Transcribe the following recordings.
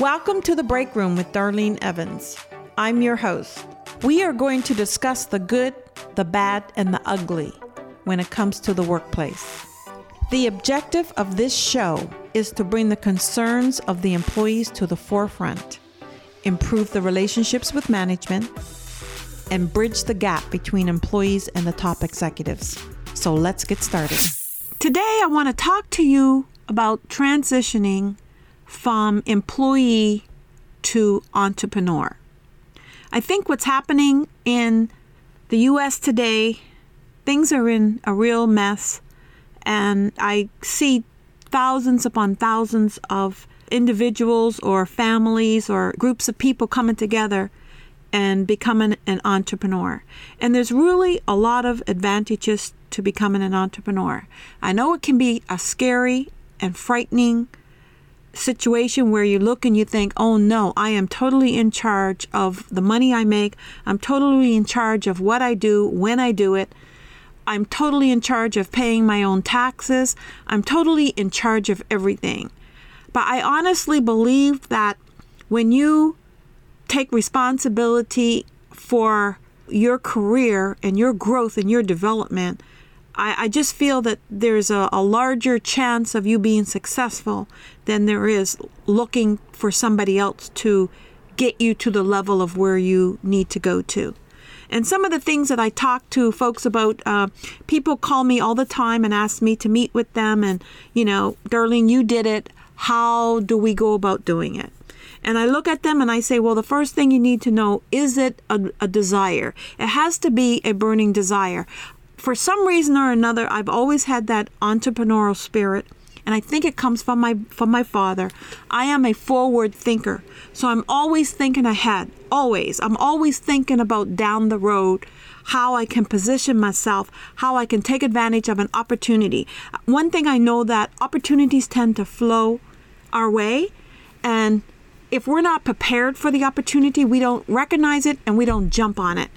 Welcome to the Break Room with Darlene Evans. I'm your host. We are going to discuss the good, the bad, and the ugly when it comes to the workplace. The objective of this show is to bring the concerns of the employees to the forefront, improve the relationships with management, and bridge the gap between employees and the top executives. So let's get started. Today, I want to talk to you about transitioning from employee to entrepreneur. I think what's happening in the US today, things are in a real mess, and I see thousands upon thousands of individuals or families or groups of people coming together and becoming an entrepreneur. And there's really a lot of advantages to becoming an entrepreneur. I know it can be a scary and frightening situation where you look and you think, oh no, I am totally in charge of the money I make. I'm totally in charge of what I do, when I do it. I'm totally in charge of paying my own taxes. I'm totally in charge of everything. But I honestly believe that when you take responsibility for your career and your growth and your development, I, I just feel that there's a, a larger chance of you being successful than there is looking for somebody else to get you to the level of where you need to go to. And some of the things that I talk to folks about, uh, people call me all the time and ask me to meet with them. And, you know, Darlene, you did it. How do we go about doing it? And I look at them and I say, well, the first thing you need to know is it a, a desire? It has to be a burning desire for some reason or another, I've always had that entrepreneurial spirit, and I think it comes from my from my father. I am a forward thinker, so I'm always thinking ahead. Always, I'm always thinking about down the road, how I can position myself, how I can take advantage of an opportunity. One thing I know that opportunities tend to flow our way, and if we're not prepared for the opportunity, we don't recognize it and we don't jump on it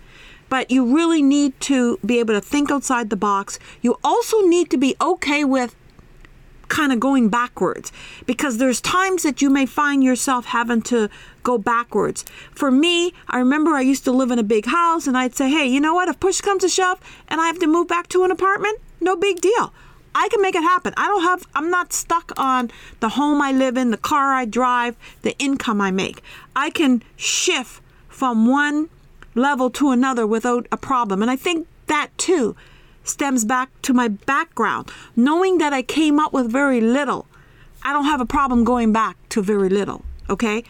but you really need to be able to think outside the box. You also need to be okay with kind of going backwards because there's times that you may find yourself having to go backwards. For me, I remember I used to live in a big house and I'd say, hey, you know what? If push comes to shove and I have to move back to an apartment, no big deal. I can make it happen. I don't have, I'm not stuck on the home I live in, the car I drive, the income I make. I can shift from one level to another without a problem. And I think that too stems back to my background. Knowing that I came up with very little, I don't have a problem going back to very little, okay?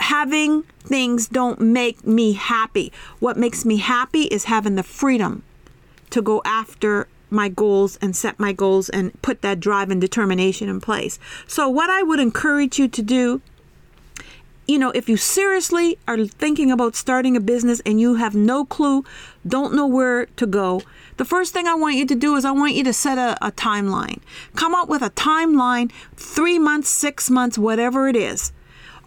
Having things don't make me happy. What makes me happy is having the freedom to go after my goals and set my goals and put that drive and determination in place. So, what I would encourage you to do you know, if you seriously are thinking about starting a business and you have no clue, don't know where to go, the first thing I want you to do is I want you to set a, a timeline. Come up with a timeline, three months, six months, whatever it is.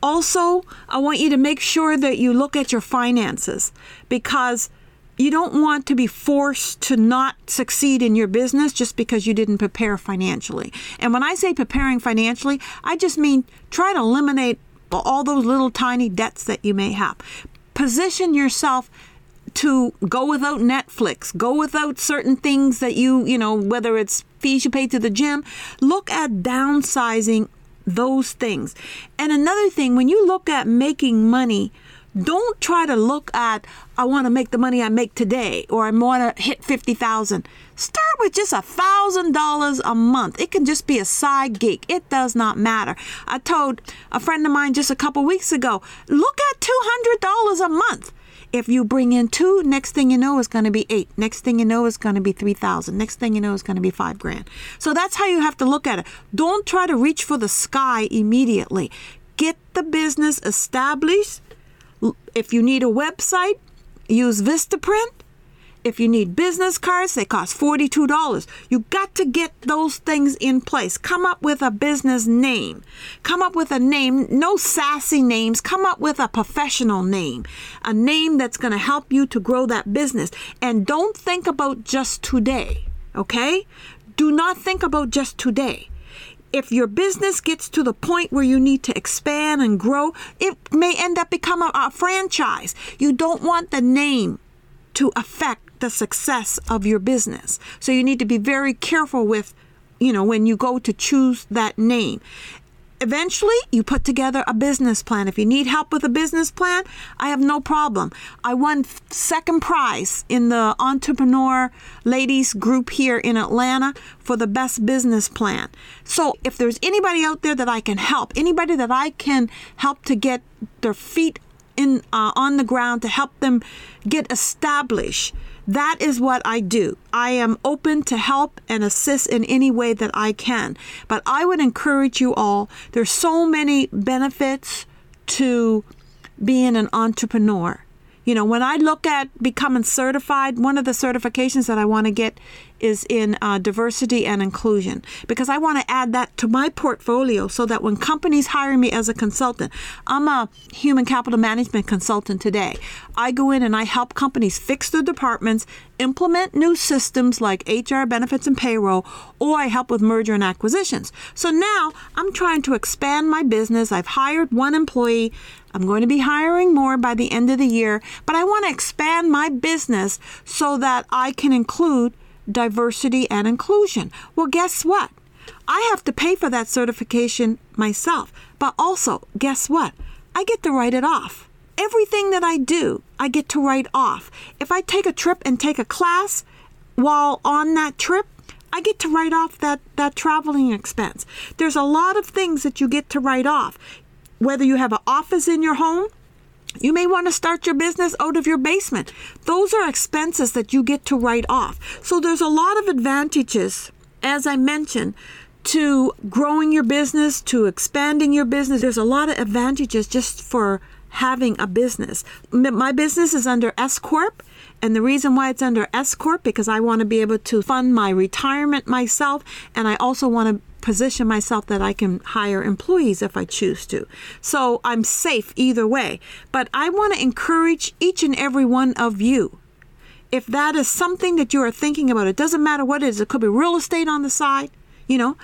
Also, I want you to make sure that you look at your finances because you don't want to be forced to not succeed in your business just because you didn't prepare financially. And when I say preparing financially, I just mean try to eliminate all those little tiny debts that you may have. Position yourself to go without Netflix, go without certain things that you, you know, whether it's fees you pay to the gym. Look at downsizing those things. And another thing, when you look at making money, don't try to look at I want to make the money I make today or I want to hit 50,000. Start with just a thousand dollars a month. It can just be a side gig. It does not matter. I told a friend of mine just a couple weeks ago, look at $200 a month. If you bring in two, next thing you know is going to be eight. Next thing you know is going to be 3,000. Next thing you know is going to be five grand. So that's how you have to look at it. Don't try to reach for the sky immediately. Get the business established if you need a website, use Vistaprint. If you need business cards, they cost $42. You got to get those things in place. Come up with a business name. Come up with a name, no sassy names. Come up with a professional name, a name that's going to help you to grow that business. And don't think about just today, okay? Do not think about just today if your business gets to the point where you need to expand and grow, it may end up becoming a, a franchise. You don't want the name to affect the success of your business. So you need to be very careful with, you know, when you go to choose that name eventually you put together a business plan. If you need help with a business plan i have no problem. I won second prize in the entrepreneur ladies group here in atlanta for the best business plan. So if there's anybody out there that i can help anybody that i can help to get their feet in uh, on the ground to help them get established that is what I do. I am open to help and assist in any way that I can. But I would encourage you all, there's so many benefits to being an entrepreneur. You know, when I look at becoming certified, one of the certifications that I want to get is in uh, diversity and inclusion because I want to add that to my portfolio so that when companies hire me as a consultant, I'm a human capital management consultant today. I go in and I help companies fix their departments, implement new systems like HR, benefits, and payroll, or I help with merger and acquisitions. So now I'm trying to expand my business. I've hired one employee. I'm going to be hiring more by the end of the year, but I want to expand my business so that I can include diversity and inclusion. Well, guess what? I have to pay for that certification myself, but also, guess what? I get to write it off. Everything that I do, I get to write off. If I take a trip and take a class while on that trip, I get to write off that, that traveling expense. There's a lot of things that you get to write off whether you have an office in your home, you may want to start your business out of your basement. Those are expenses that you get to write off. So there's a lot of advantages, as I mentioned, to growing your business, to expanding your business. There's a lot of advantages just for having a business. My business is under S Corp. And the reason why it's under S Corp because I want to be able to fund my retirement myself and I also want to position myself that I can hire employees if I choose to. So I'm safe either way. But I want to encourage each and every one of you. If that is something that you are thinking about, it doesn't matter what it is. It could be real estate on the side, you know.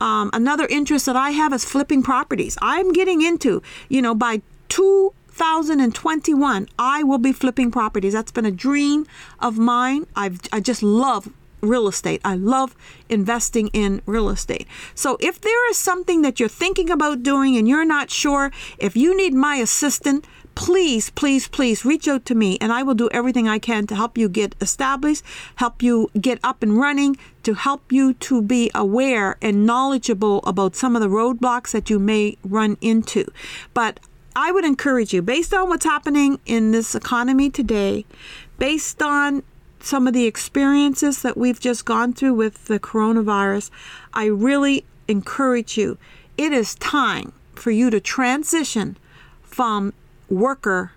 Um, another interest that I have is flipping properties. I'm getting into, you know, by 2021, I will be flipping properties. That's been a dream of mine. I've I just love real estate. I love investing in real estate. So if there is something that you're thinking about doing and you're not sure, if you need my assistance, please, please, please reach out to me and I will do everything I can to help you get established, help you get up and running, to help you to be aware and knowledgeable about some of the roadblocks that you may run into. But I would encourage you, based on what's happening in this economy today, based on some of the experiences that we've just gone through with the coronavirus, I really encourage you. It is time for you to transition from worker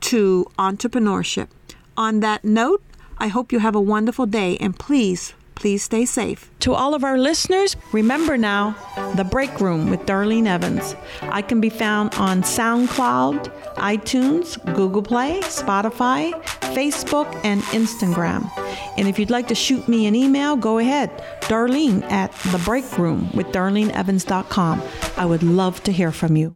to entrepreneurship. On that note, I hope you have a wonderful day and please Please stay safe. To all of our listeners, remember now The Break Room with Darlene Evans. I can be found on SoundCloud, iTunes, Google Play, Spotify, Facebook, and Instagram. And if you'd like to shoot me an email, go ahead. Darlene at The Break Room with DarleneEvans.com. I would love to hear from you.